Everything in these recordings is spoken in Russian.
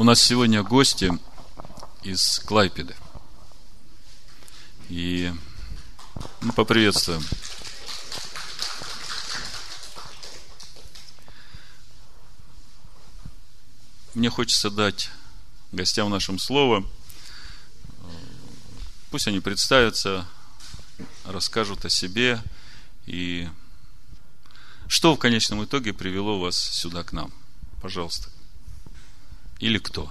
У нас сегодня гости из Клайпеды. И мы поприветствуем. Мне хочется дать гостям нашим слово. Пусть они представятся, расскажут о себе и что в конечном итоге привело вас сюда к нам. Пожалуйста. Или кто?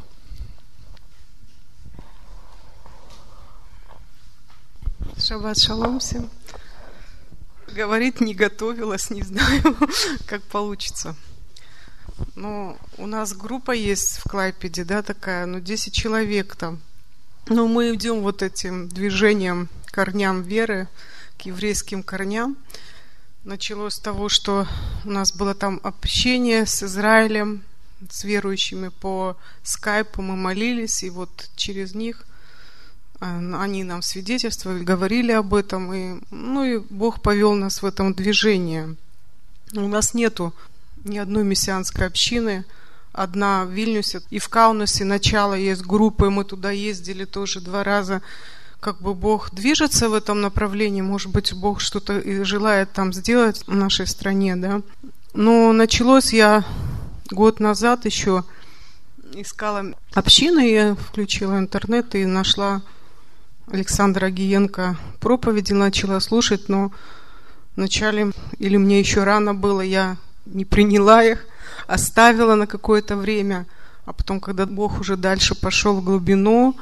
Шаббат шалом всем. Говорить не готовилась, не знаю, как получится. Ну, у нас группа есть в Клайпеде, да, такая, ну, 10 человек там. Но мы идем вот этим движением корням веры, к еврейским корням. Началось с того, что у нас было там общение с Израилем, с верующими по скайпу мы молились, и вот через них э, они нам свидетельствовали, говорили об этом, и, ну и Бог повел нас в этом движении. У нас нету ни одной мессианской общины, одна в Вильнюсе и в Каунасе начало есть группы, мы туда ездили тоже два раза, как бы Бог движется в этом направлении, может быть, Бог что-то желает там сделать в нашей стране, да. Но началось я год назад еще искала общины, я включила интернет и нашла Александра Агиенко проповеди, начала слушать, но вначале, или мне еще рано было, я не приняла их, оставила на какое-то время, а потом, когда Бог уже дальше пошел в глубину,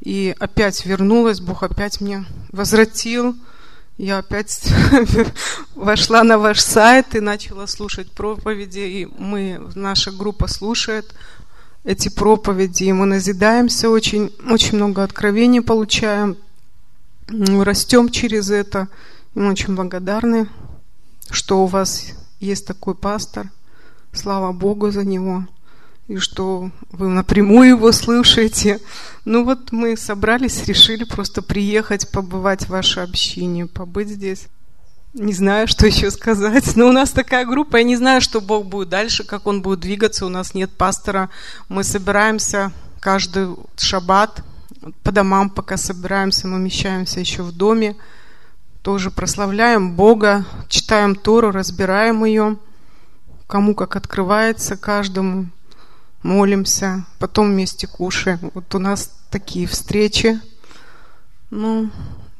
и опять вернулась, Бог опять мне возвратил, я опять вошла на ваш сайт и начала слушать проповеди, и мы, наша группа слушает эти проповеди, и мы назидаемся очень, очень много откровений получаем, растем через это, и мы очень благодарны, что у вас есть такой пастор, слава Богу за него и что вы напрямую его слышите. Ну вот мы собрались, решили просто приехать, побывать в вашей общине, побыть здесь. Не знаю, что еще сказать. Но у нас такая группа, я не знаю, что Бог будет дальше, как Он будет двигаться. У нас нет пастора. Мы собираемся каждый шаббат по домам, пока собираемся, мы умещаемся еще в доме. Тоже прославляем Бога, читаем Тору, разбираем ее, кому как открывается каждому молимся, потом вместе кушаем. Вот у нас такие встречи. Ну,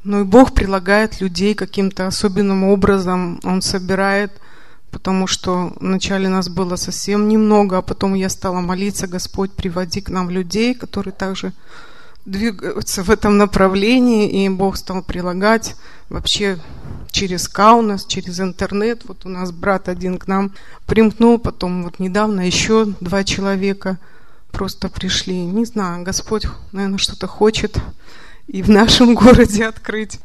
ну и Бог прилагает людей каким-то особенным образом. Он собирает, потому что вначале нас было совсем немного, а потом я стала молиться, Господь, приводи к нам людей, которые также двигаются в этом направлении, и Бог стал прилагать вообще через Каунас, через интернет. Вот у нас брат один к нам примкнул, потом вот недавно еще два человека просто пришли. Не знаю, Господь, наверное, что-то хочет и в нашем городе открыть.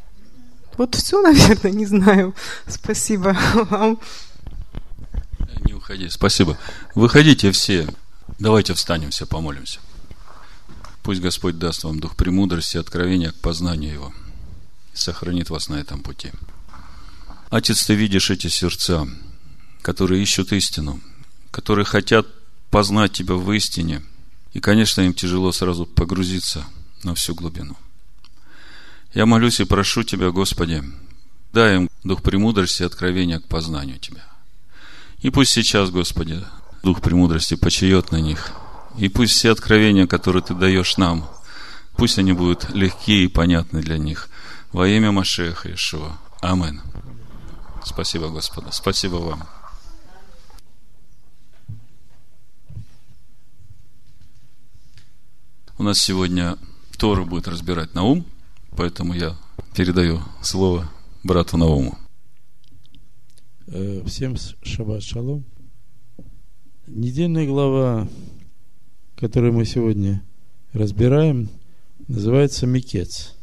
Вот все, наверное, не знаю. Спасибо вам. Не уходи, спасибо. Выходите все. Давайте встанем все, помолимся. Пусть Господь даст вам дух премудрости откровения к познанию Его. И сохранит вас на этом пути. Отец, ты видишь эти сердца, которые ищут истину, которые хотят познать Тебя в истине. И, конечно, им тяжело сразу погрузиться на всю глубину. Я молюсь и прошу Тебя, Господи, дай им дух премудрости и откровения к познанию Тебя. И пусть сейчас, Господи, дух премудрости почает на них – и пусть все откровения, которые ты даешь нам, пусть они будут легкие и понятны для них. Во имя Машеха Ишуа. Амин. Спасибо, Господа. Спасибо вам. У нас сегодня Тору будет разбирать Наум, поэтому я передаю слово брату Науму. Э, всем шаббат шалом. Недельная глава который мы сегодня разбираем, называется Микец.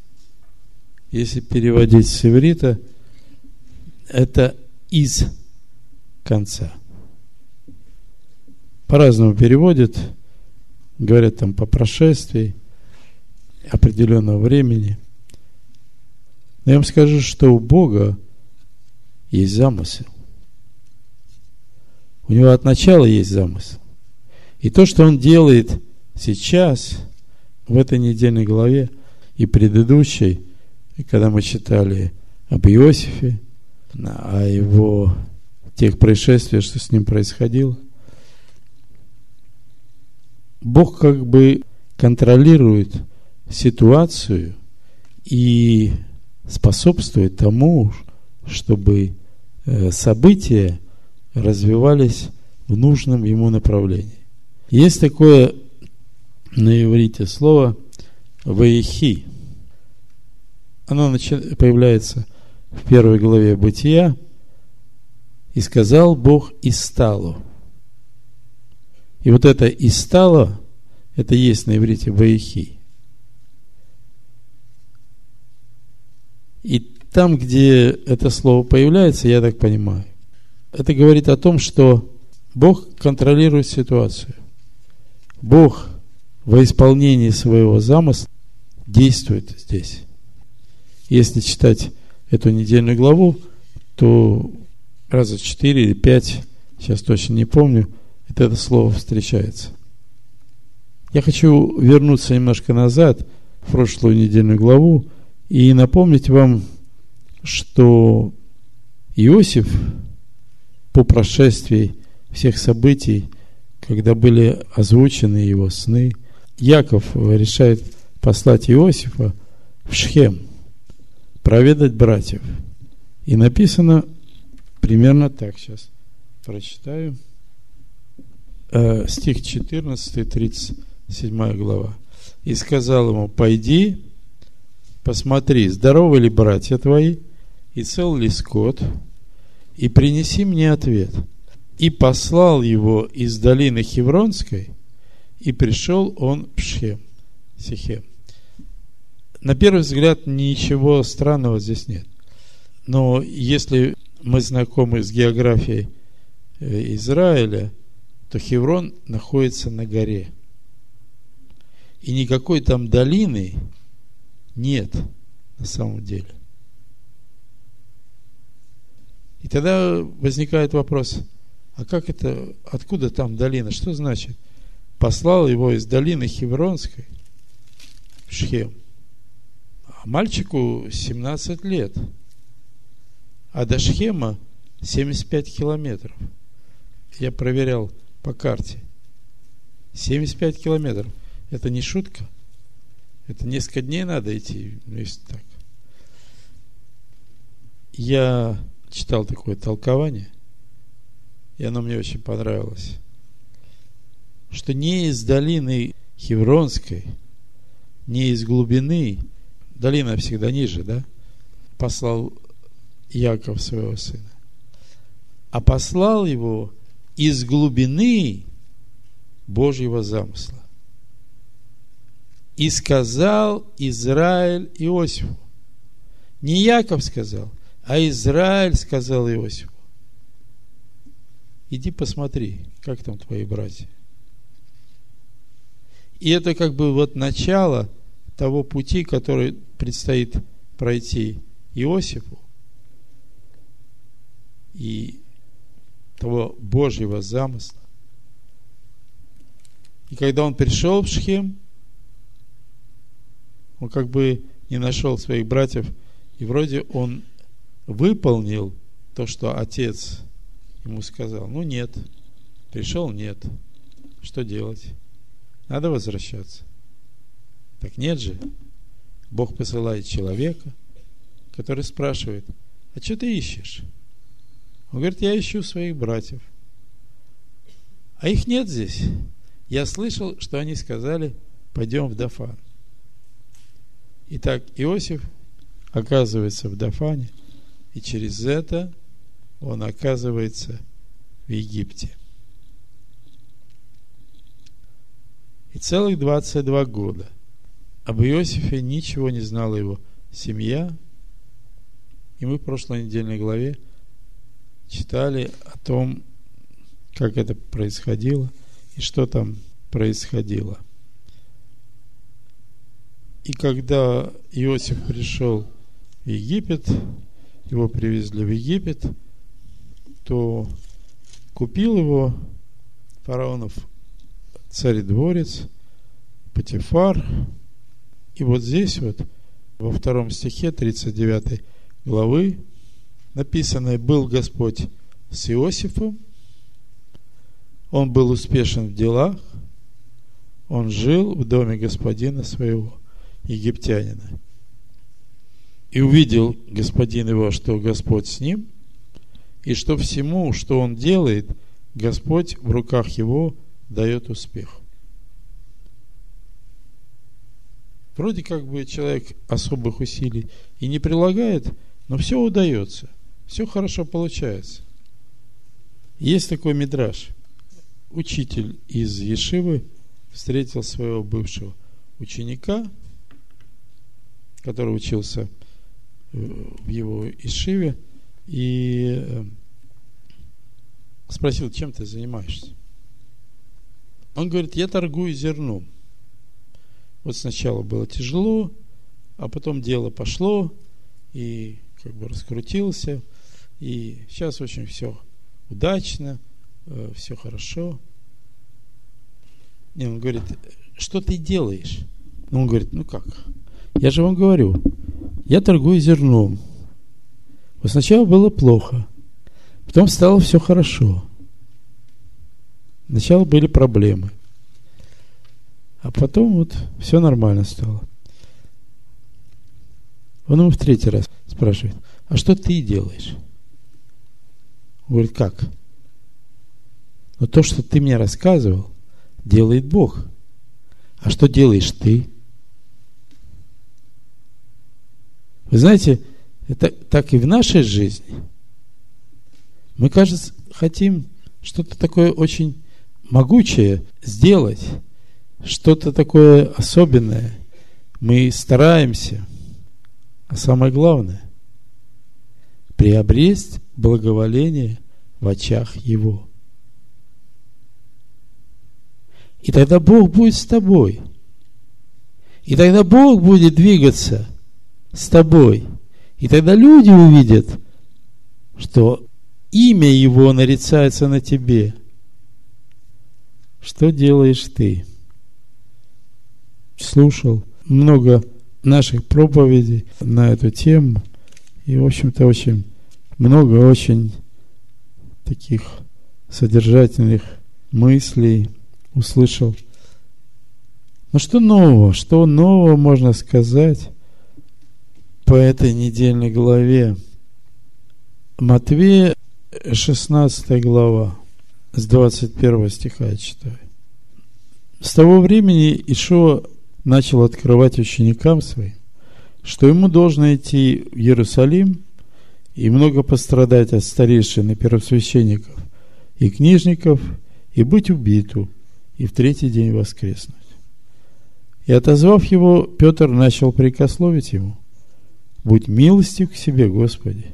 Если переводить с иврита, это из конца. По-разному переводят, говорят там по прошествии определенного времени. Но я вам скажу, что у Бога есть замысел. У него от начала есть замысел. И то, что он делает сейчас, в этой недельной главе и предыдущей, когда мы читали об Иосифе, о его тех происшествиях, что с ним происходило, Бог как бы контролирует ситуацию и способствует тому, чтобы э, события развивались в нужном ему направлении. Есть такое на иврите слово «ваихи». Оно появляется в первой главе Бытия. «И сказал Бог и стало». И вот это «и стало» это есть на иврите «ваихи». И там, где это слово появляется, я так понимаю, это говорит о том, что Бог контролирует ситуацию. Бог во исполнении своего замысла действует здесь. Если читать эту недельную главу, то раза четыре или пять, сейчас точно не помню, это, это слово встречается. Я хочу вернуться немножко назад, в прошлую недельную главу, и напомнить вам, что Иосиф по прошествии всех событий, когда были озвучены его сны, Яков решает послать Иосифа в Шхем, проведать братьев. И написано примерно так, сейчас прочитаю. Э, стих 14, 37 глава. «И сказал ему, пойди, посмотри, здоровы ли братья твои, и цел ли скот, и принеси мне ответ. И послал его из долины Хевронской, и пришел он в Шхем, Сихем. На первый взгляд ничего странного здесь нет. Но если мы знакомы с географией э, Израиля, то Хеврон находится на горе. И никакой там долины нет на самом деле. И тогда возникает вопрос, а как это, откуда там долина, что значит? Послал его из долины Хевронской в Шхем. Мальчику 17 лет. А до Шхема 75 километров. Я проверял по карте. 75 километров. Это не шутка. Это несколько дней надо идти, ну, если так. Я читал такое толкование, и оно мне очень понравилось, что не из долины Хевронской, не из глубины, долина всегда ниже, да, послал Яков своего сына, а послал его из глубины Божьего замысла. И сказал Израиль Иосифу. Не Яков сказал, а Израиль сказал Иосифу, иди посмотри, как там твои братья. И это как бы вот начало того пути, который предстоит пройти Иосифу и того Божьего замысла. И когда он пришел в Шхем, он как бы не нашел своих братьев, и вроде он выполнил то, что отец ему сказал. Ну, нет. Пришел, нет. Что делать? Надо возвращаться. Так нет же. Бог посылает человека, который спрашивает, а что ты ищешь? Он говорит, я ищу своих братьев. А их нет здесь. Я слышал, что они сказали, пойдем в Дафан. Итак, Иосиф оказывается в Дафане – и через это он оказывается в Египте. И целых 22 года об Иосифе ничего не знала его семья. И мы в прошлой недельной главе читали о том, как это происходило и что там происходило. И когда Иосиф пришел в Египет, его привезли в Египет, то купил его фараонов царь-дворец Патифар. И вот здесь вот, во втором стихе 39 главы, написано, был Господь с Иосифом, он был успешен в делах, он жил в доме господина своего, египтянина. И увидел господин его, что Господь с ним, и что всему, что он делает, Господь в руках его дает успех. Вроде как бы человек особых усилий и не прилагает, но все удается, все хорошо получается. Есть такой мидраж. Учитель из Ешивы встретил своего бывшего ученика, который учился э, в его Ишиве, и э, спросил, чем ты занимаешься? Он говорит, я торгую зерном. Вот сначала было тяжело, а потом дело пошло, и как бы раскрутился, и сейчас очень все удачно, э, все хорошо. И он говорит, что ты делаешь? Ну, он говорит, ну как? Я же вам говорю, я торгую зерном. Вот сначала было плохо, потом стало все хорошо. Сначала были проблемы. А потом вот все нормально стало. Он ему в третий раз спрашивает, а что ты делаешь? Он говорит, как? Но то, что ты мне рассказывал, делает Бог. А что делаешь ты? Вы знаете, это так и в нашей жизни. Мы, кажется, хотим что-то такое очень могучее сделать, что-то такое особенное. Мы стараемся. А самое главное – приобресть благоволение в очах Его. И тогда Бог будет с тобой. И тогда Бог будет двигаться с тобой. И тогда люди увидят, что имя Его нарицается на тебе. Что делаешь ты? Слушал много наших проповедей на эту тему. И, в общем-то, очень много очень таких содержательных мыслей услышал. Ну что нового? Что нового можно сказать по этой недельной главе? Матвея 16 глава, с 21 стиха я читаю. С того времени Ишуа начал открывать ученикам своим, что ему должно идти в Иерусалим и много пострадать от старейшин и первосвященников и книжников, и быть убиту, и в третий день воскреснуть. И отозвав его, Петр начал прикословить ему, «Будь милостив к себе, Господи,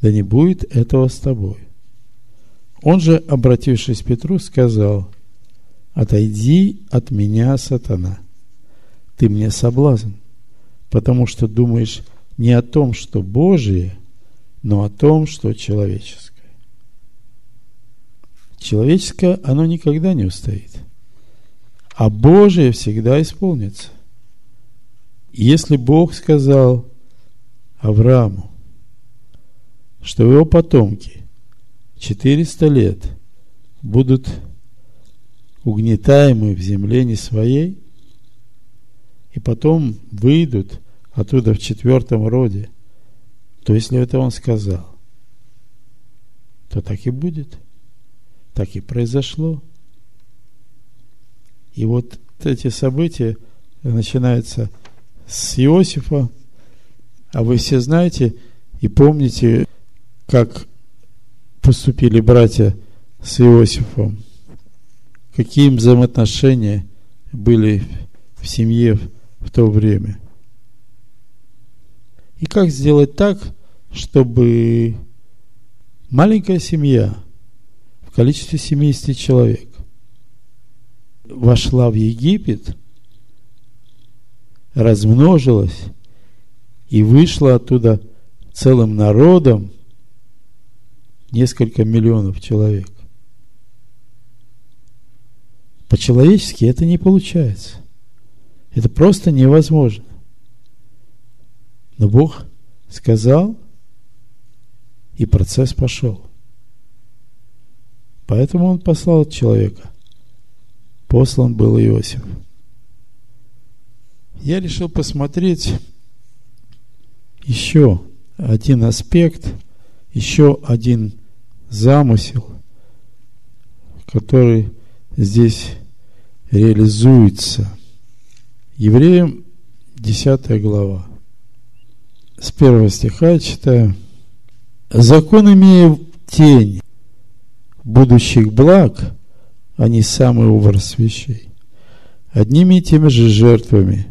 да не будет этого с тобой». Он же, обратившись к Петру, сказал, «Отойди от меня, сатана, ты мне соблазн, потому что думаешь не о том, что Божие, но о том, что человеческое. Человеческое, оно никогда не устоит. А Божие всегда исполнится. Если Бог сказал Аврааму, что его потомки 400 лет будут угнетаемы в земле не своей, и потом выйдут оттуда в четвертом роде, то если это он сказал, то так и будет – так и произошло. И вот эти события начинаются с Иосифа, а вы все знаете и помните, как поступили братья с Иосифом, какие взаимоотношения были в семье в то время. И как сделать так, чтобы маленькая семья – в количестве 70 человек вошла в Египет, размножилась и вышла оттуда целым народом несколько миллионов человек. По-человечески это не получается. Это просто невозможно. Но Бог сказал, и процесс пошел. Поэтому он послал человека. Послан был Иосиф. Я решил посмотреть еще один аспект, еще один замысел, который здесь реализуется. Евреям 10 глава. С первого стиха читаю. Закон имея тень будущих благ, а не самый образ вещей. Одними и теми же жертвами,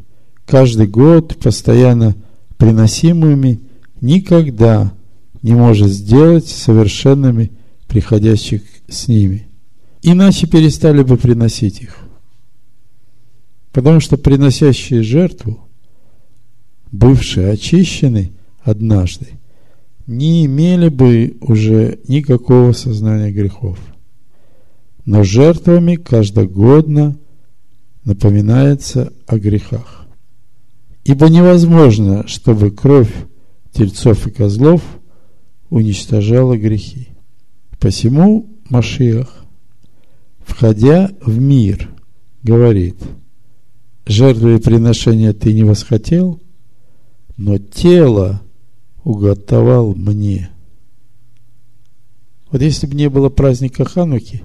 каждый год, постоянно приносимыми, никогда не может сделать совершенными приходящих с ними. Иначе перестали бы приносить их. Потому что приносящие жертву, бывшие очищены однажды, не имели бы уже никакого сознания грехов. Но жертвами каждогодно напоминается о грехах. Ибо невозможно, чтобы кровь тельцов и козлов уничтожала грехи. Посему Машиах, входя в мир, говорит, жертвы и приношения ты не восхотел, но тело уготовал мне. Вот если бы не было праздника Хануки,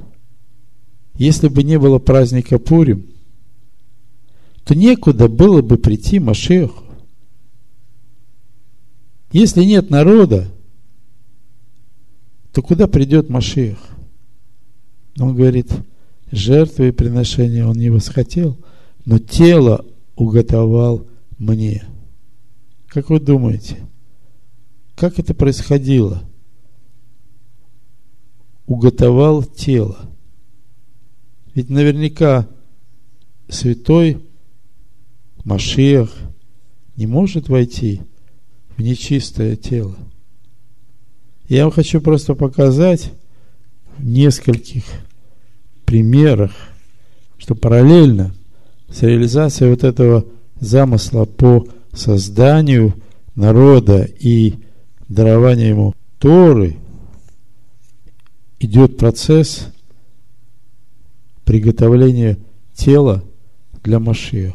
если бы не было праздника Пурим, то некуда было бы прийти Машеху. Если нет народа, то куда придет Машех? Он говорит, жертвы и приношения он не восхотел, но тело уготовал мне. Как вы думаете, как это происходило? Уготовал тело. Ведь наверняка святой Машиах не может войти в нечистое тело. Я вам хочу просто показать в нескольких примерах, что параллельно с реализацией вот этого замысла по созданию народа и дарованию ему Торы идет процесс приготовления тела для Машиах.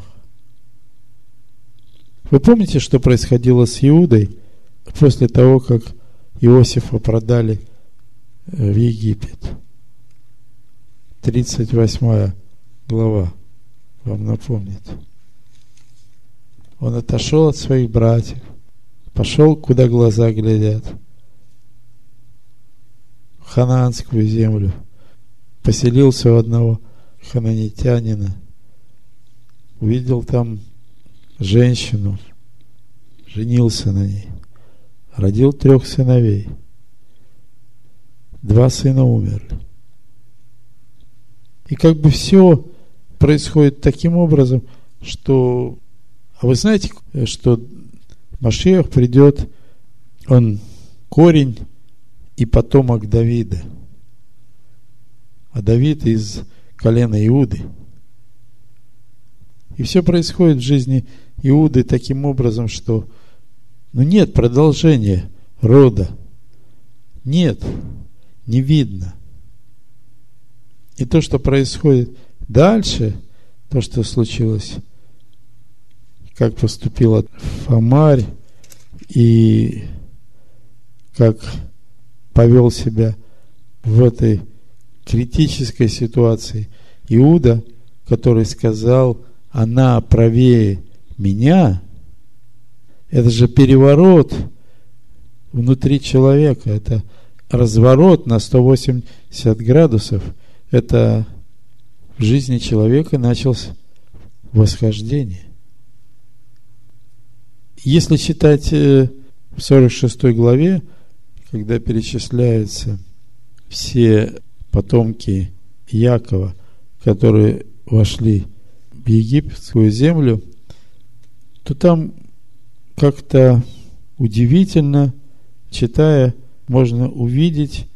Вы помните, что происходило с Иудой после того, как Иосифа продали э, в Египет? 38 глава вам напомнит. Он отошел от своих братьев, пошел, куда глаза глядят, в ханаанскую землю, поселился у одного хананитянина, увидел там женщину, женился на ней, родил трех сыновей. Два сына умерли. И как бы все происходит таким образом, что... А вы знаете, что Машех придет, он корень и потомок Давида. А Давид из колена Иуды. И все происходит в жизни Иуды таким образом, что ну нет продолжения рода. Нет, не видно. И то, что происходит дальше, то, что случилось, как поступила Фомарь и как повел себя в этой критической ситуации Иуда, который сказал, она правее меня, это же переворот внутри человека, это разворот на 180 градусов. Это в жизни человека началось восхождение. Если читать э, в 46 главе, когда перечисляются все потомки Якова, которые вошли в египетскую землю, то там как-то удивительно, читая, можно увидеть,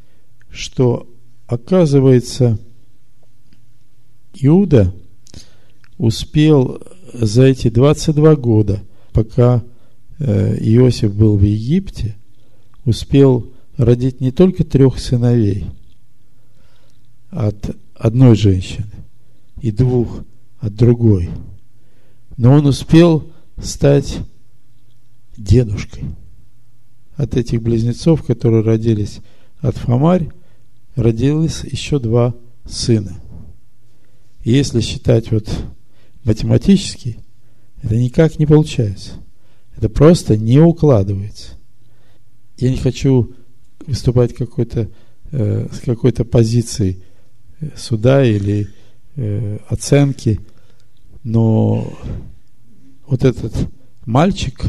что оказывается Иуда успел за эти 22 года, пока э, Иосиф был в Египте, успел родить не только трех сыновей от одной женщины и двух от другой, но он успел стать дедушкой. От этих близнецов, которые родились от Фомарь, родилось еще два сына. И если считать вот математически, это никак не получается. Это просто не укладывается. Я не хочу выступать какой-то, э, с какой-то позицией э, суда или э, оценки, но вот этот мальчик,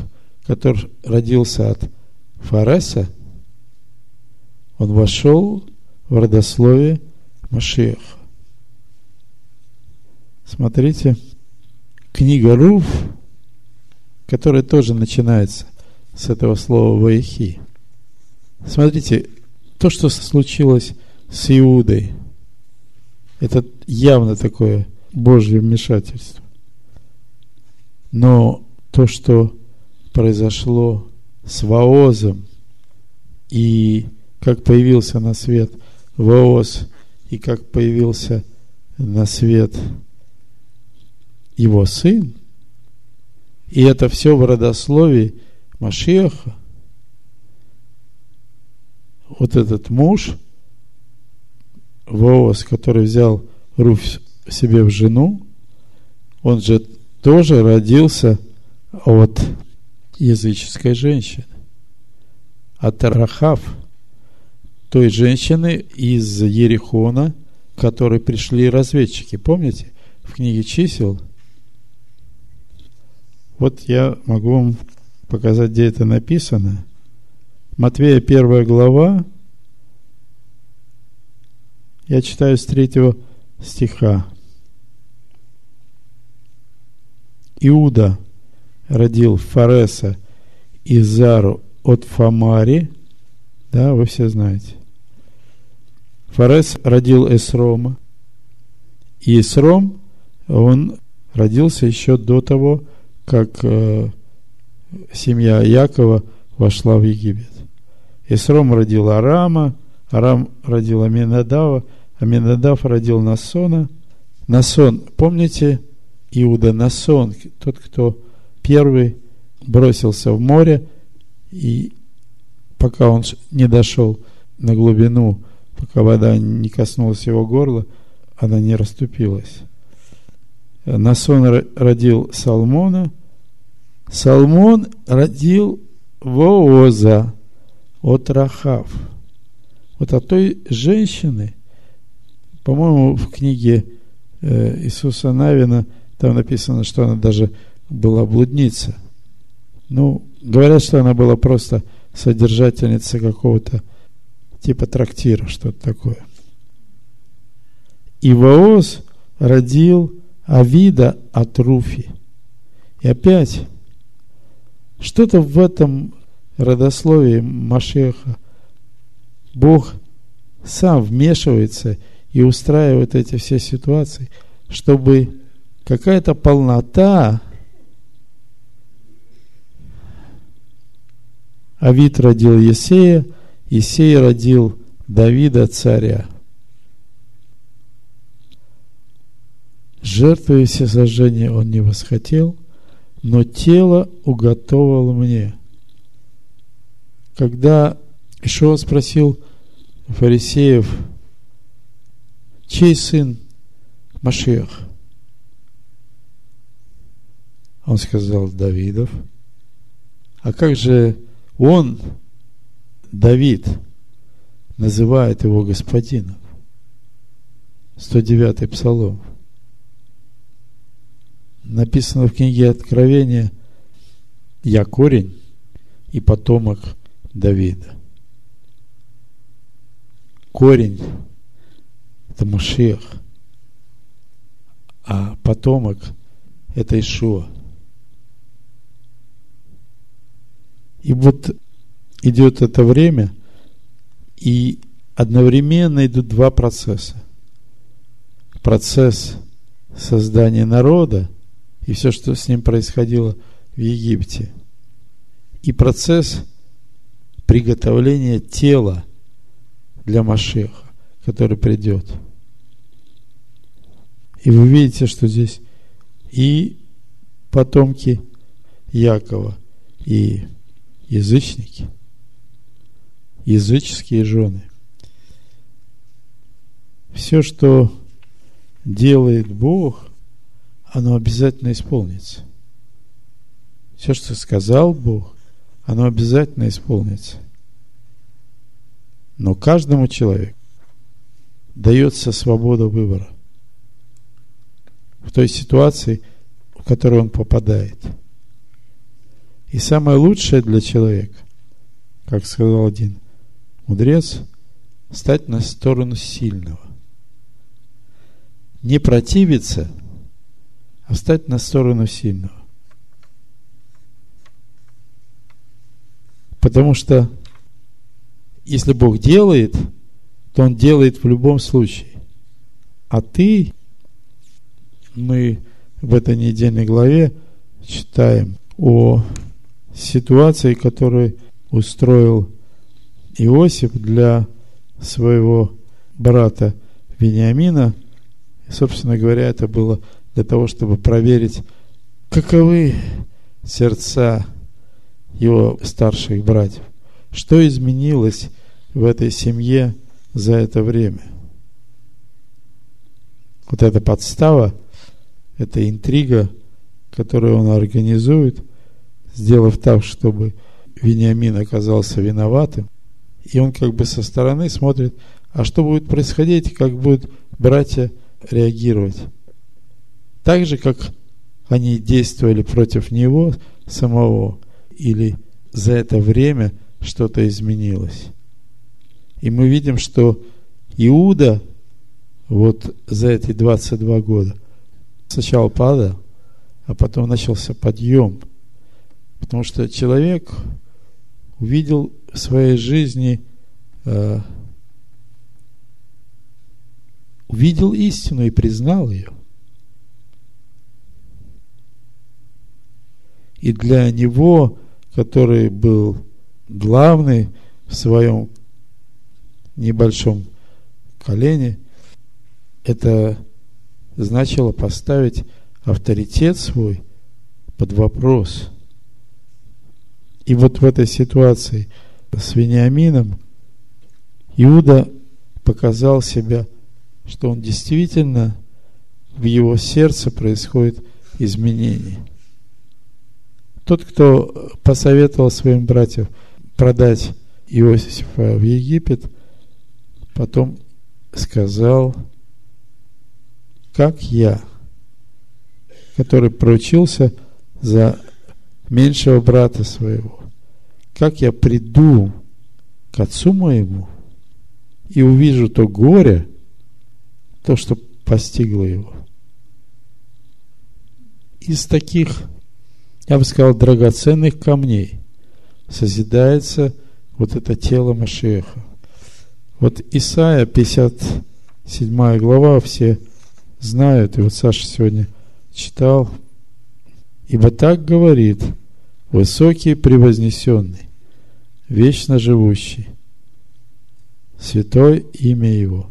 который родился от Фареса, он вошел в родословие Машеха. Смотрите, книга Руф, которая тоже начинается с этого слова Ваихи. Смотрите, то, что случилось с Иудой, это явно такое Божье вмешательство. Но то, что произошло с Ваозом, и как появился на свет Ваоз, и как появился на свет его сын, и это все в родословии Машеха, вот этот муж, Воос, который взял Руф себе в жену, он же тоже родился от языческой женщины, от Рахав, той женщины из Ерихона, к которой пришли разведчики. Помните, в книге чисел – вот я могу вам показать, где это написано. Матвея первая глава. Я читаю с третьего стиха. Иуда родил Фареса и Зару от Фамари. Да, вы все знаете. Фарес родил Эсрома. И Эсром, он родился еще до того, как э, семья Якова вошла в Египет. Исром родил Арама, Арам родил Аминадава, Аминадав родил Насона. Насон, помните, Иуда Насон, тот, кто первый бросился в море, и пока он не дошел на глубину, пока вода не коснулась его горла, она не расступилась. Насон родил Салмона, Салмон родил Вооза от Рахав. Вот от той женщины, по-моему, в книге э, Иисуса Навина там написано, что она даже была блудница. Ну, говорят, что она была просто содержательница какого-то типа трактира, что-то такое. И Вооз родил Авида от Руфи. И опять, что-то в этом родословии Машеха Бог сам вмешивается и устраивает эти все ситуации, чтобы какая-то полнота Авид родил Есея, Есей родил Давида царя. Жертвы все сожжения он не восхотел, но тело уготовал мне. Когда Ишуа спросил фарисеев, чей сын Машех? Он сказал, Давидов. А как же он, Давид, называет его господином? 109-й псалом написано в книге Откровения, я корень и потомок Давида. Корень – это Машех, а потомок – это Ишуа. И вот идет это время, и одновременно идут два процесса. Процесс создание народа и все, что с ним происходило в Египте, и процесс приготовления тела для Машеха, который придет. И вы видите, что здесь и потомки Якова, и язычники, языческие жены. Все, что делает Бог, оно обязательно исполнится. Все, что сказал Бог, оно обязательно исполнится. Но каждому человеку дается свобода выбора в той ситуации, в которую он попадает. И самое лучшее для человека, как сказал один мудрец, стать на сторону сильного. Не противиться, встать на сторону сильного. Потому что если Бог делает, то Он делает в любом случае. А ты, мы в этой недельной главе читаем о ситуации, которую устроил Иосиф для своего брата Вениамина. Собственно говоря, это было для того, чтобы проверить, каковы сердца его старших братьев. Что изменилось в этой семье за это время? Вот эта подстава, эта интрига, которую он организует, сделав так, чтобы Вениамин оказался виноватым, и он как бы со стороны смотрит, а что будет происходить, как будут братья реагировать. Так же, как они действовали против него самого, или за это время – что-то изменилось. И мы видим, что Иуда вот за эти 22 года сначала падал, а потом начался подъем. Потому что человек увидел в своей жизни, э, увидел истину и признал ее. И для него, который был главный в своем небольшом колене, это значило поставить авторитет свой под вопрос. И вот в этой ситуации с Вениамином Иуда показал себя, что он действительно в его сердце происходит изменение. Тот, кто посоветовал своим братьям – продать Иосифа в Египет, потом сказал, как я, который проучился за меньшего брата своего, как я приду к отцу моему и увижу то горе, то, что постигло его. Из таких, я бы сказал, драгоценных камней – созидается вот это тело Машеха. Вот Исаия, 57 глава, все знают, и вот Саша сегодня читал, «Ибо так говорит высокий превознесенный, вечно живущий, святое имя Его.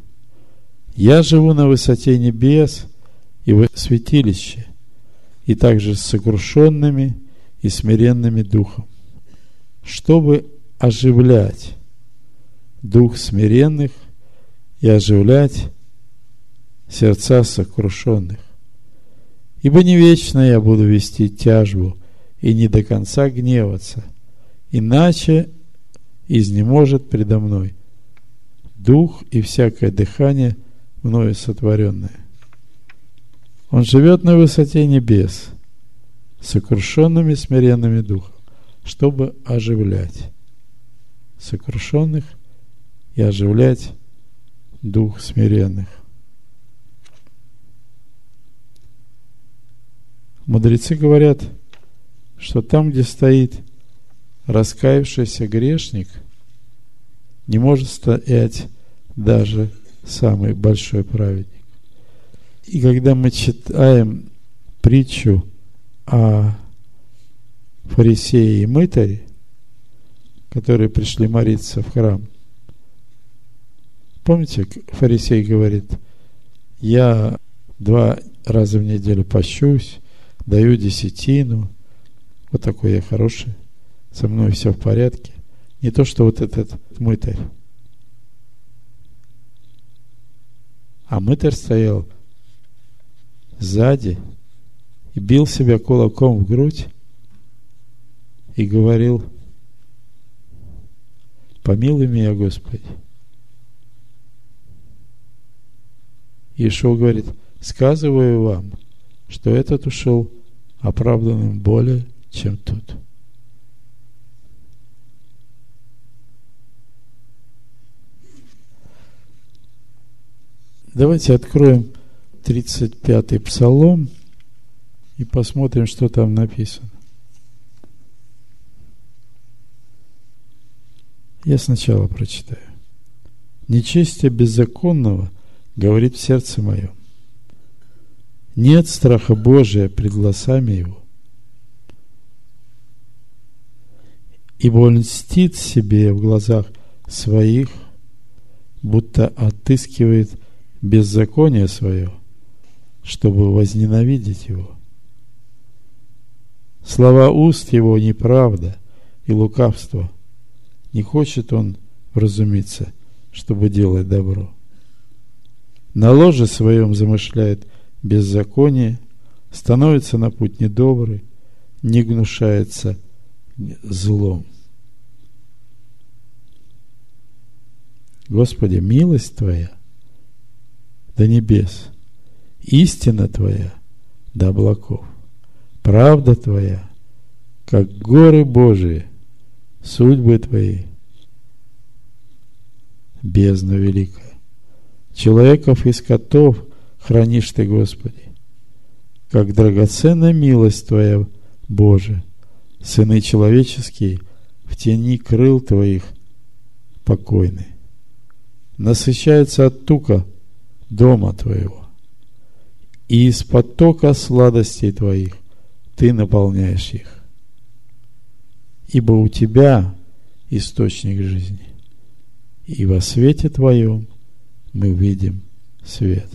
Я живу на высоте небес и в святилище, и также с сокрушенными и смиренными духом, чтобы оживлять дух смиренных и оживлять сердца сокрушенных. Ибо не вечно я буду вести тяжбу и не до конца гневаться, иначе изнеможет предо мной дух и всякое дыхание мною сотворенное. Он живет на высоте небес, сокрушенными смиренными духом чтобы оживлять сокрушенных и оживлять дух смиренных. Мудрецы говорят, что там, где стоит раскаявшийся грешник, не может стоять даже самый большой праведник. И когда мы читаем притчу о фарисее и мытаре, которые пришли молиться в храм, помните, фарисей говорит, я два раза в неделю пощусь, даю десятину, вот такой я хороший, со мной все в порядке. Не то, что вот этот мытарь. А мытарь стоял сзади и бил себя кулаком в грудь и говорил, помилуй меня, Господи. Иешуа говорит, сказываю вам, что этот ушел оправданным более, чем тот. Давайте откроем 35-й псалом и посмотрим, что там написано. Я сначала прочитаю. Нечестие беззаконного говорит в сердце моем. Нет страха Божия пред глазами его. Ибо он льстит себе в глазах своих, будто отыскивает беззаконие свое, чтобы возненавидеть его. Слова уст его неправда и лукавство. Не хочет он вразумиться, чтобы делать добро. На ложе своем замышляет беззаконие, становится на путь недобрый, не гнушается злом. Господи, милость Твоя – до небес, истина Твоя до облаков, правда Твоя, как горы Божии, судьбы Твои, бездна великая. Человеков и скотов хранишь Ты, Господи, как драгоценная милость Твоя, Боже, сыны человеческие в тени крыл Твоих покойны. Насыщаются от тука дома Твоего. И из потока сладостей Твоих Ты наполняешь их. Ибо у Тебя источник жизни. И во свете Твоем мы видим свет.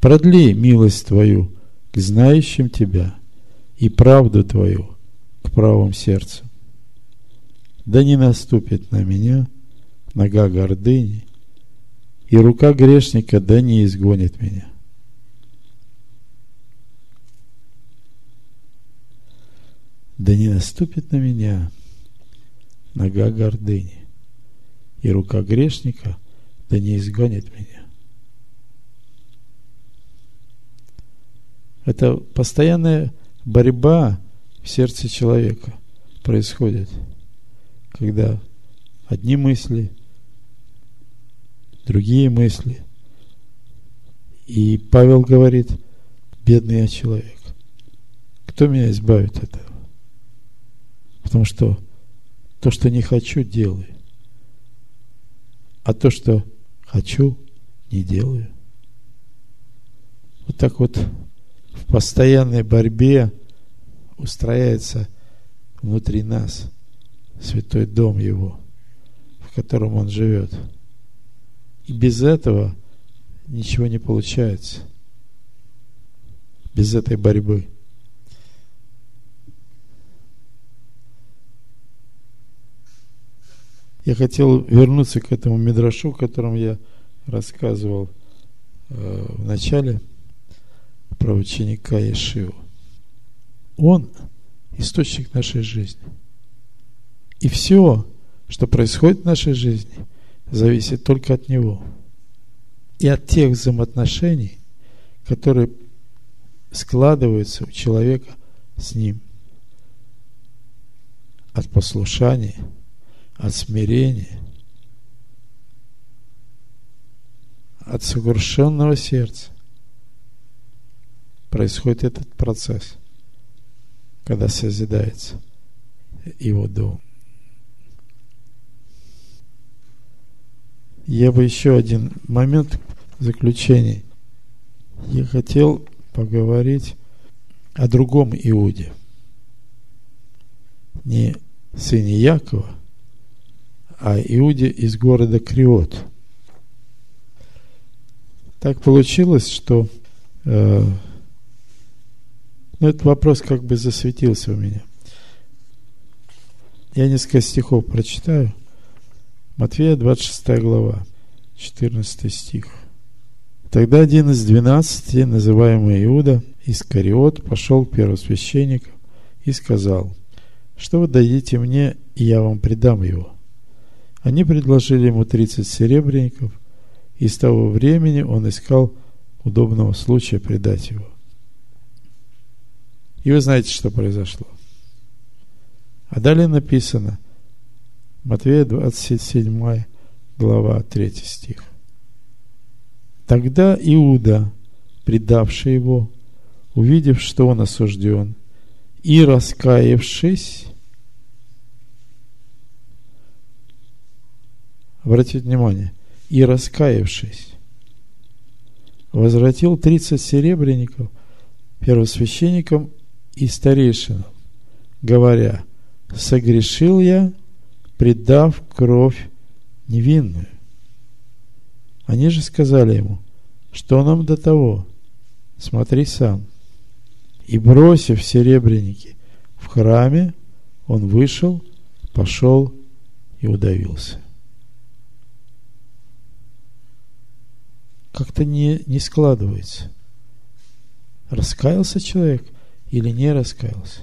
Продли милость Твою к знающим Тебя и правду Твою к правым сердцу. Да не наступит на меня – нога гордыни, и рука грешника да не изгонит меня. Да не наступит на меня нога гордыни, и рука грешника да не изгонит меня. Это постоянная борьба в сердце человека происходит, когда одни мысли – другие мысли. И Павел говорит, бедный я человек. Кто меня избавит от этого? Потому что то, что не хочу, делаю. А то, что хочу, не делаю. Вот так вот в постоянной борьбе устрояется внутри нас святой дом Его, в котором Он живет – и без этого ничего не получается. Без этой борьбы. Я хотел вернуться к этому мидрашу, о котором я рассказывал э, в начале про ученика Ешиву. Он источник нашей жизни. И все, что происходит в нашей жизни – зависит только от него. И от тех взаимоотношений, которые складываются у человека с ним. От послушания, от смирения, от совершенного сердца происходит этот процесс, когда созидается его дом. Я бы еще один момент в. Я хотел поговорить о другом Иуде. Не сыне Якова, а Иуде из города Криот. Так получилось, что э, ну, этот вопрос как бы засветился у меня. Я несколько стихов прочитаю. Матфея, 26 глава, 14 стих. Тогда один из двенадцати, называемый Иуда, Искариот, пошел к первосвященникам и сказал, что вы дадите мне, и я вам предам его. Они предложили ему тридцать серебряников, и с того времени он искал удобного случая предать его. И вы знаете, что произошло. А далее написано, Матвея 27 глава 3 стих. Тогда Иуда, предавший его, увидев, что он осужден, и раскаявшись, обратите внимание, и раскаявшись, возвратил 30 серебряников первосвященникам и старейшинам, говоря, согрешил я, предав кровь невинную. Они же сказали ему, что нам до того, смотри сам. И бросив серебряники в храме, он вышел, пошел и удавился. Как-то не, не складывается. Раскаялся человек или не раскаялся?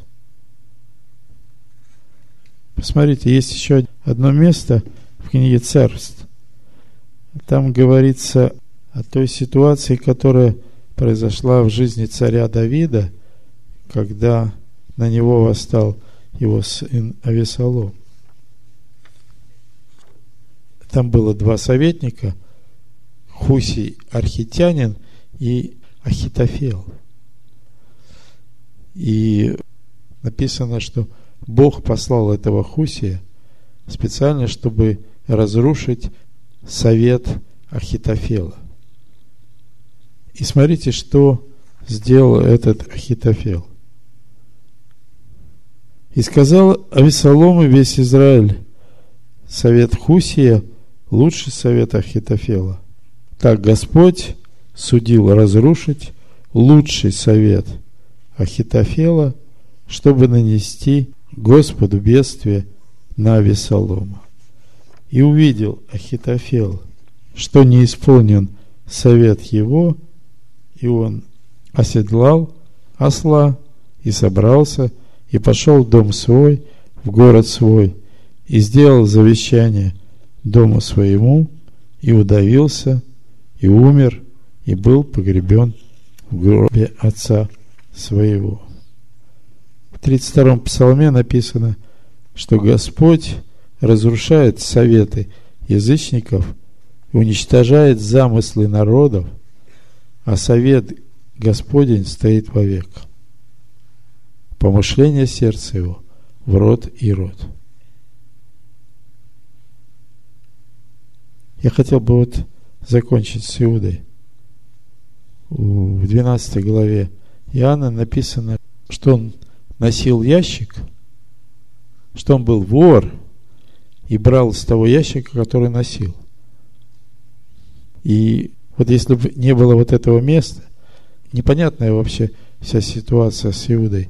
Посмотрите, есть еще одно место в книге Царств. Там говорится о той ситуации, которая произошла в жизни царя Давида, когда на него восстал его сын Авесолом. Там было два советника, Хусий Архитянин и Ахитофел. И написано, что Бог послал этого Хусия специально, чтобы разрушить совет Ахитофела. И смотрите, что сделал этот Ахитофел. И сказал Авесолом и весь Израиль, совет Хусия лучше совета Ахитофела. Так Господь судил разрушить лучший совет Ахитофела, чтобы нанести Господу бедствие на Авесолома. И увидел Ахитофел, что не исполнен совет его, и он оседлал осла и собрался, и пошел в дом свой, в город свой, и сделал завещание дому своему, и удавился, и умер, и был погребен в гробе отца своего. В 32-м псалме написано, что Господь разрушает советы язычников уничтожает замыслы народов, а совет Господень стоит вовек. Помышление сердца его в род и род. Я хотел бы вот закончить с Иудой. В 12 главе Иоанна написано, что он носил ящик, что он был вор и брал с того ящика, который носил. И вот если бы не было вот этого места, непонятная вообще вся ситуация с Иудой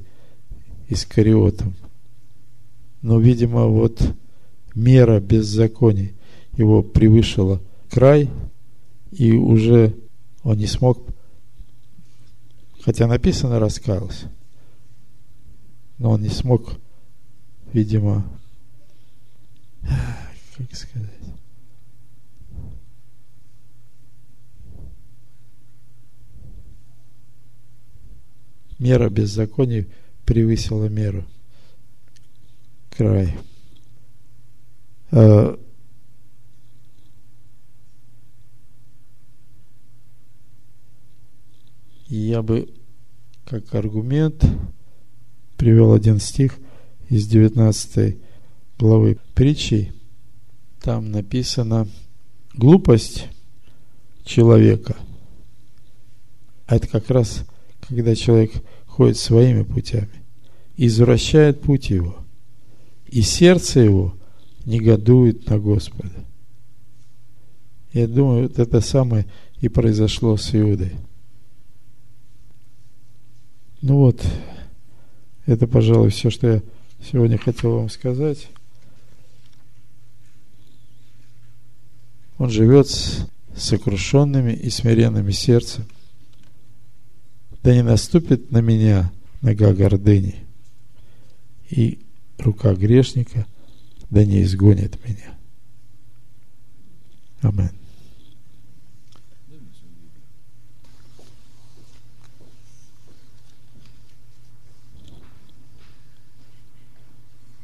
и с Кариотом. Но, видимо, вот мера беззаконий его превышила край, и уже он не смог, хотя написано раскаялся, но он не смог, видимо, как сказать, мера беззаконий превысила меру. Край. А, я бы как аргумент привел один стих из 19 главы притчей. Там написано глупость человека, а это как раз, когда человек ходит своими путями, извращает путь его, и сердце его негодует на Господа. Я думаю, вот это самое и произошло с Иудой. Ну вот, это, пожалуй, все, что я сегодня хотел вам сказать. Он живет с сокрушенными и смиренными сердцем. Да не наступит на меня нога гордыни, и рука грешника да не изгонит меня. Аминь.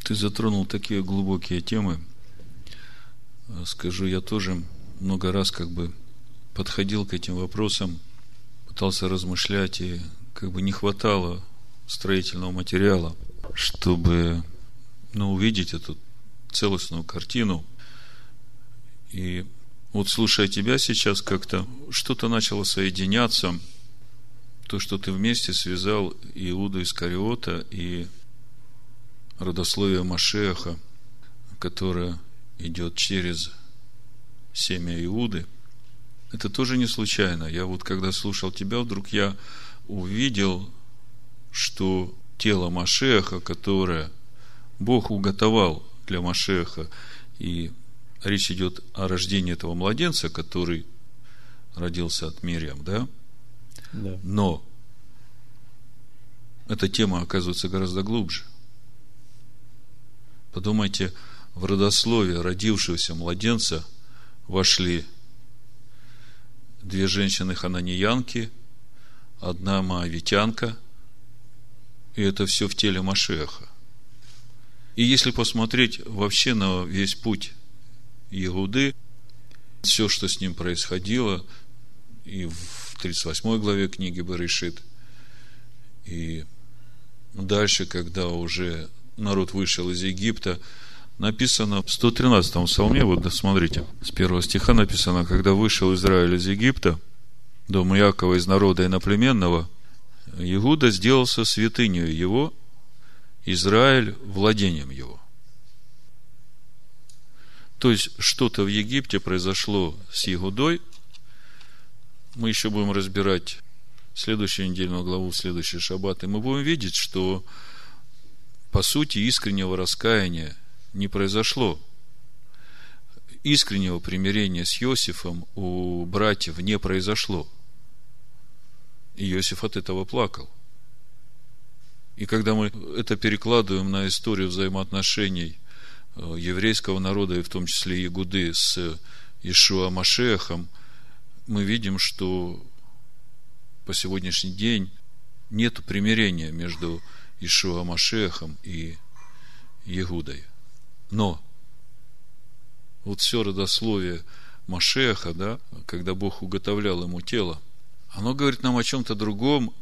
Ты затронул такие глубокие темы. Скажу, я тоже много раз как бы подходил к этим вопросам, пытался размышлять, и как бы не хватало строительного материала, чтобы ну, увидеть эту целостную картину. И вот слушая тебя сейчас, как-то что-то начало соединяться, то, что ты вместе связал Иуду Искариота и родословие Машеха, которое идет через семя Иуды, это тоже не случайно. Я вот когда слушал тебя, вдруг я увидел, что тело Машеха, которое Бог уготовал для Машеха, и речь идет о рождении этого младенца, который родился от Мириам, да? Да. Но эта тема оказывается гораздо глубже – Подумайте, в родословие родившегося младенца вошли две женщины-хананьянки, одна маавитянка, и это все в теле Машеха. И если посмотреть вообще на весь путь Иуды, все, что с ним происходило, и в 38 главе книги Барышит, и дальше, когда уже народ вышел из Египта, написано в 113-м псалме, вот смотрите, с первого стиха написано, когда вышел Израиль из Египта, дом Якова из народа иноплеменного, Иуда сделался святыней его, Израиль владением его. То есть, что-то в Египте произошло с Иудой. Мы еще будем разбирать следующую недельную главу, следующий шаббат, и мы будем видеть, что по сути, искреннего раскаяния не произошло. Искреннего примирения с Иосифом у братьев не произошло. И Иосиф от этого плакал. И когда мы это перекладываем на историю взаимоотношений э, еврейского народа, и в том числе Ягуды с Ишуа Машехом, мы видим, что по сегодняшний день нет примирения между Ишуа Машехом и Егудой. Но вот все родословие Машеха, да, когда Бог уготовлял ему тело, оно говорит нам о чем-то другом,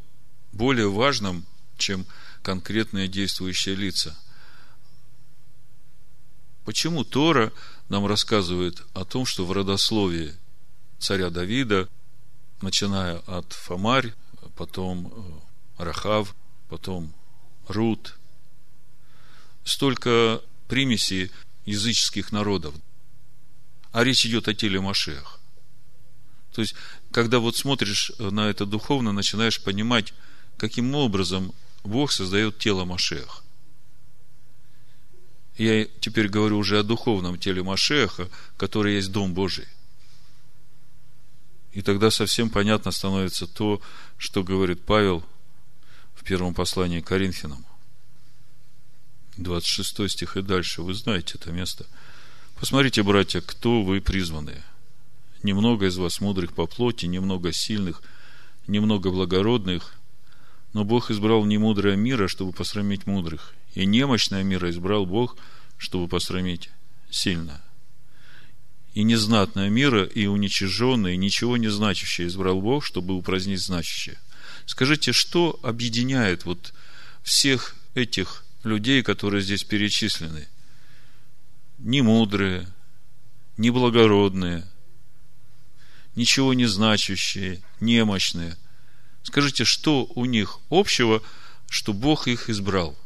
более важном, чем конкретные действующие лица. Почему Тора нам рассказывает о том, что в родословии царя Давида, начиная от Фомарь, потом э, Рахав, потом Рут, столько примесей языческих народов. А речь идет о теле Машех. То есть, когда вот смотришь на это духовно, начинаешь понимать, каким образом Бог создает тело Машех. Я теперь говорю уже о духовном теле Машеха, который есть Дом Божий. И тогда совсем понятно становится то, что говорит Павел – первом послании к Коринфянам. 26 стих и дальше. Вы знаете это место. Посмотрите, братья, кто вы призванные. Немного из вас мудрых по плоти, немного сильных, немного благородных, но Бог избрал немудрое мира, чтобы посрамить мудрых, и немощное мира избрал Бог, чтобы посрамить сильное. И незнатное мира, и уничиженное, и ничего не значащее избрал Бог, чтобы упразднить значащее. Скажите, что объединяет вот всех этих людей, которые здесь перечислены? Не мудрые, не благородные, ничего не значащие, немощные. Скажите, что у них общего, что Бог их избрал?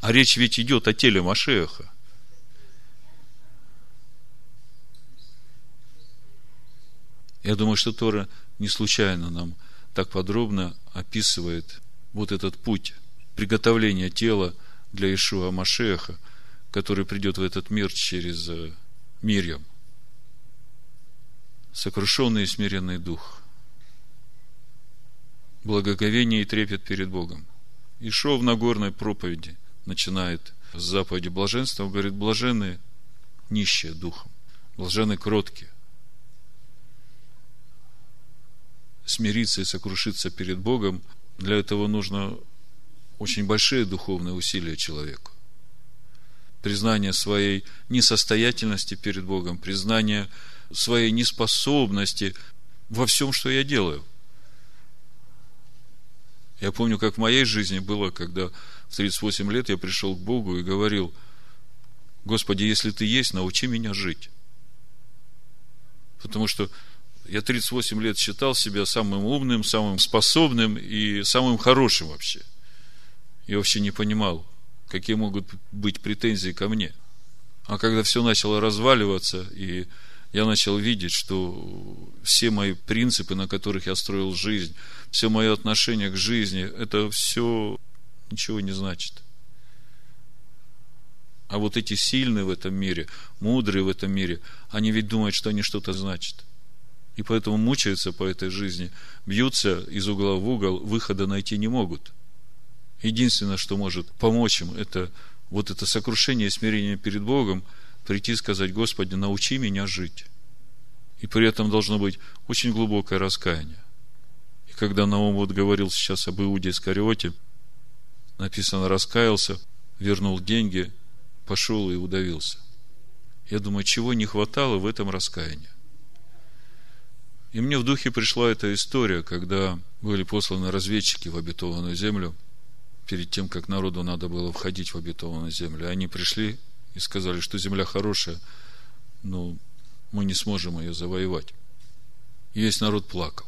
А речь ведь идет о теле Машеха. Я думаю, что Тора не случайно нам так подробно описывает вот этот путь приготовления тела для Ишуа Машеха, который придет в этот мир через э, Мирьям. Сокрушенный и смиренный дух. Благоговение и трепет перед Богом. Ишо в Нагорной проповеди начинает с заповеди блаженства, он говорит, блаженные нищие духом, блаженные кроткие, смириться и сокрушиться перед Богом, для этого нужно очень большие духовные усилия человеку. Признание своей несостоятельности перед Богом, признание своей неспособности во всем, что я делаю. Я помню, как в моей жизни было, когда в 38 лет я пришел к Богу и говорил, Господи, если Ты есть, научи меня жить. Потому что я 38 лет считал себя самым умным, самым способным и самым хорошим вообще. Я вообще не понимал, какие могут быть претензии ко мне. А когда все начало разваливаться, и я начал видеть, что все мои принципы, на которых я строил жизнь, все мое отношение к жизни, это все ничего не значит. А вот эти сильные в этом мире, мудрые в этом мире, они ведь думают, что они что-то значат и поэтому мучаются по этой жизни, бьются из угла в угол, выхода найти не могут. Единственное, что может помочь им, это вот это сокрушение и смирение перед Богом, прийти и сказать, Господи, научи меня жить. И при этом должно быть очень глубокое раскаяние. И когда Наум вот говорил сейчас об Иуде Искариоте, написано, раскаялся, вернул деньги, пошел и удавился. Я думаю, чего не хватало в этом раскаянии. И мне в духе пришла эта история, когда были посланы разведчики в обетованную землю, перед тем, как народу надо было входить в обетованную землю. Они пришли и сказали, что земля хорошая, но мы не сможем ее завоевать. И весь народ плакал.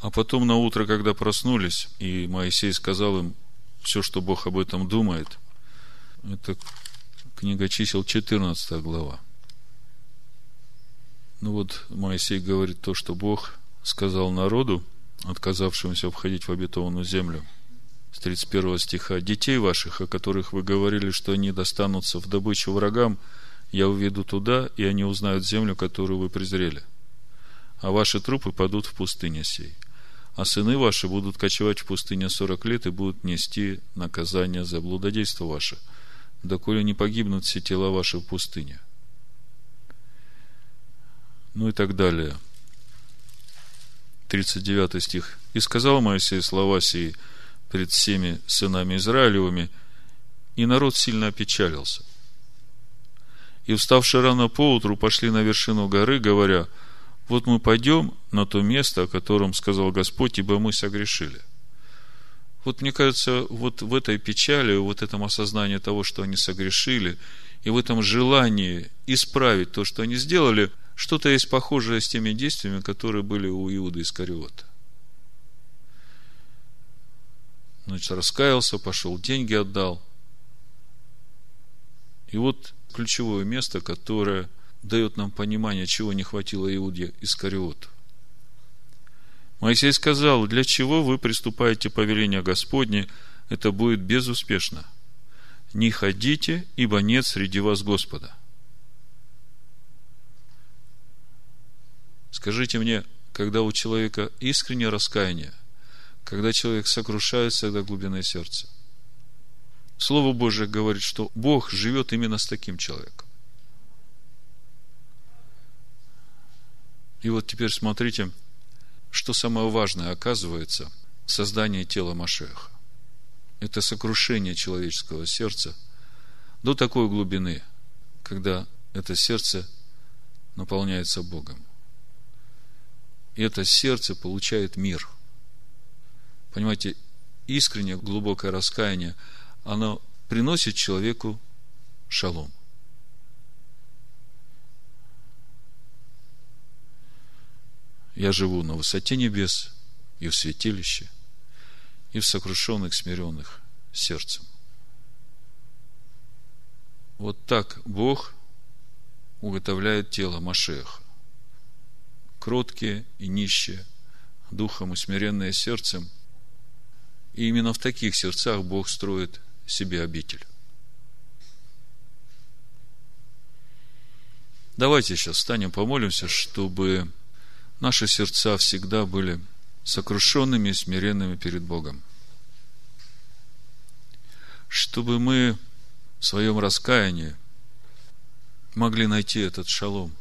А потом на утро, когда проснулись, и Моисей сказал им все, что Бог об этом думает, это книга чисел 14 глава. Ну вот Моисей говорит то, что Бог сказал народу, отказавшемуся входить в обетованную землю, с 31 стиха, «Детей ваших, о которых вы говорили, что они достанутся в добычу врагам, я уведу туда, и они узнают землю, которую вы презрели. А ваши трупы падут в пустыне сей. А сыны ваши будут кочевать в пустыне сорок лет и будут нести наказание за блудодейство ваше, доколе не погибнут все тела ваши в пустыне ну и так далее. 39 стих. «И сказал Моисей слова сии пред всеми сынами Израилевыми, и народ сильно опечалился. И, вставши рано поутру, пошли на вершину горы, говоря, вот мы пойдем на то место, о котором сказал Господь, ибо мы согрешили. Вот мне кажется, вот в этой печали, вот этом осознании того, что они согрешили, и в этом желании исправить то, что они сделали, что-то есть похожее с теми действиями, которые были у Иуда Искариота. Значит, раскаялся, пошел, деньги отдал. И вот ключевое место, которое дает нам понимание, чего не хватило Иуде Искариоту. Моисей сказал, для чего вы приступаете повеление Господне, это будет безуспешно. Не ходите, ибо нет среди вас Господа. Скажите мне, когда у человека искреннее раскаяние, когда человек сокрушается до глубины сердца. Слово Божие говорит, что Бог живет именно с таким человеком. И вот теперь смотрите, что самое важное оказывается в создании тела Машеха. Это сокрушение человеческого сердца до такой глубины, когда это сердце наполняется Богом это сердце получает мир. Понимаете, искреннее глубокое раскаяние, оно приносит человеку шалом. Я живу на высоте небес и в святилище, и в сокрушенных, смиренных сердцем. Вот так Бог уготовляет тело Машеха. Кроткие и нищие, духом и смиренные сердцем. И именно в таких сердцах Бог строит себе обитель. Давайте сейчас встанем, помолимся, чтобы наши сердца всегда были сокрушенными и смиренными перед Богом. Чтобы мы в своем раскаянии могли найти этот шалом.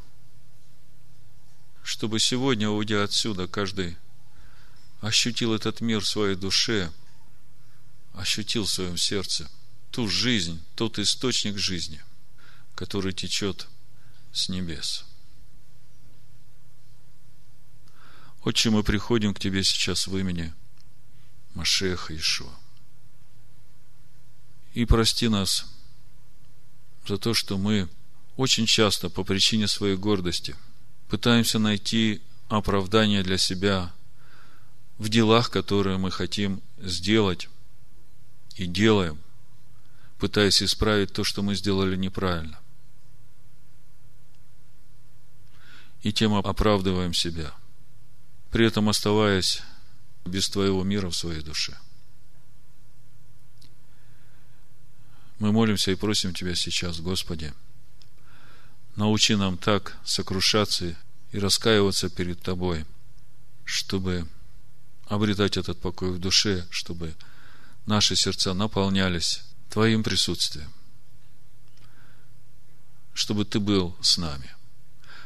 Чтобы сегодня, уйдя отсюда, каждый ощутил этот мир в своей душе, ощутил в своем сердце ту жизнь, тот источник жизни, который течет с небес. Отче, мы приходим к Тебе сейчас в имени Машеха Ишуа. И прости нас за то, что мы очень часто по причине своей гордости пытаемся найти оправдание для себя в делах, которые мы хотим сделать и делаем, пытаясь исправить то, что мы сделали неправильно. И тем оправдываем себя, при этом оставаясь без Твоего мира в своей душе – Мы молимся и просим Тебя сейчас, Господи, научи нам так сокрушаться и раскаиваться перед Тобой, чтобы обретать этот покой в душе, чтобы наши сердца наполнялись Твоим присутствием, чтобы Ты был с нами,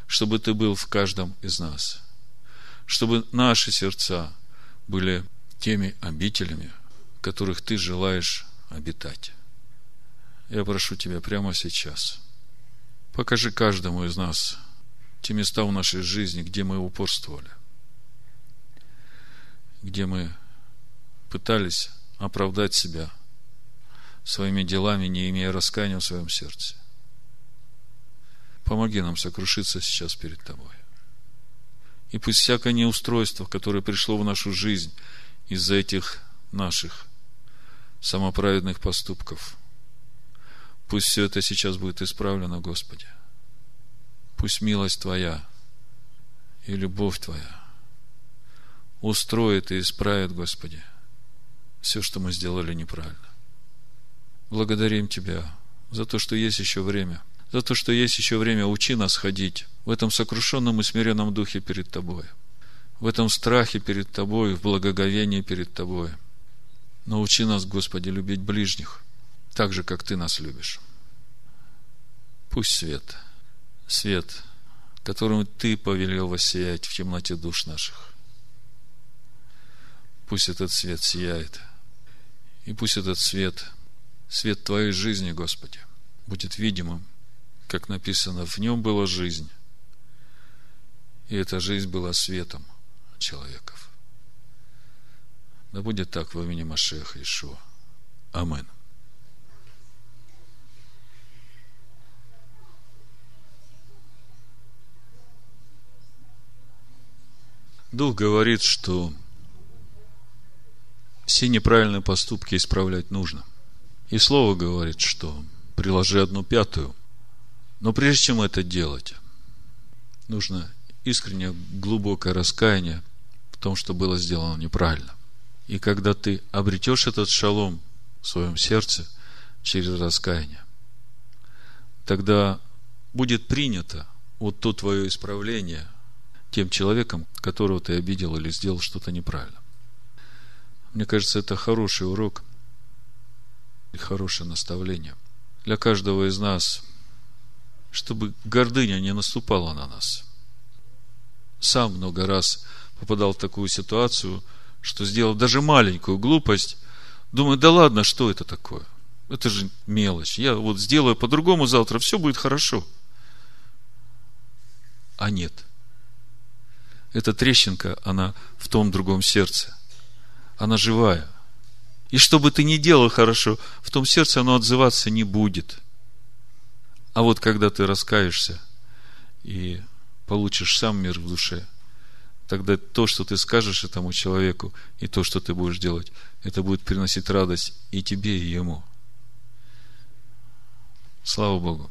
чтобы Ты был в каждом из нас, чтобы наши сердца были теми обителями, в которых Ты желаешь обитать. Я прошу Тебя прямо сейчас. Покажи каждому из нас те места в нашей жизни, где мы упорствовали, где мы пытались оправдать себя своими делами, не имея раскаяния в своем сердце. Помоги нам сокрушиться сейчас перед Тобой. И пусть всякое неустройство, которое пришло в нашу жизнь из-за этих наших самоправедных поступков – Пусть все это сейчас будет исправлено, Господи. Пусть милость Твоя и любовь Твоя устроит и исправит, Господи, все, что мы сделали неправильно. Благодарим Тебя за то, что есть еще время. За то, что есть еще время, учи нас ходить в этом сокрушенном и смиренном духе перед Тобой. В этом страхе перед Тобой, в благоговении перед Тобой. Научи нас, Господи, любить ближних – так же, как Ты нас любишь. Пусть свет, свет, которым Ты повелел воссиять в темноте душ наших, пусть этот свет сияет, и пусть этот свет, свет Твоей жизни, Господи, будет видимым, как написано, в нем была жизнь, и эта жизнь была светом человеков. Да будет так во имени Машеха Ишуа. Аминь. Дух говорит, что все неправильные поступки исправлять нужно. И Слово говорит, что приложи одну пятую. Но прежде чем это делать, нужно искреннее глубокое раскаяние в том, что было сделано неправильно. И когда ты обретешь этот шалом в своем сердце через раскаяние, тогда будет принято вот то твое исправление, тем человеком, которого ты обидел или сделал что-то неправильно. Мне кажется, это хороший урок и хорошее наставление для каждого из нас, чтобы гордыня не наступала на нас. Сам много раз попадал в такую ситуацию, что сделал даже маленькую глупость, думаю, да ладно, что это такое? Это же мелочь. Я вот сделаю по-другому завтра, все будет хорошо. А нет – эта трещинка, она в том другом сердце. Она живая. И что бы ты ни делал хорошо, в том сердце оно отзываться не будет. А вот когда ты раскаешься и получишь сам мир в душе, тогда то, что ты скажешь этому человеку, и то, что ты будешь делать, это будет приносить радость и тебе, и ему. Слава Богу.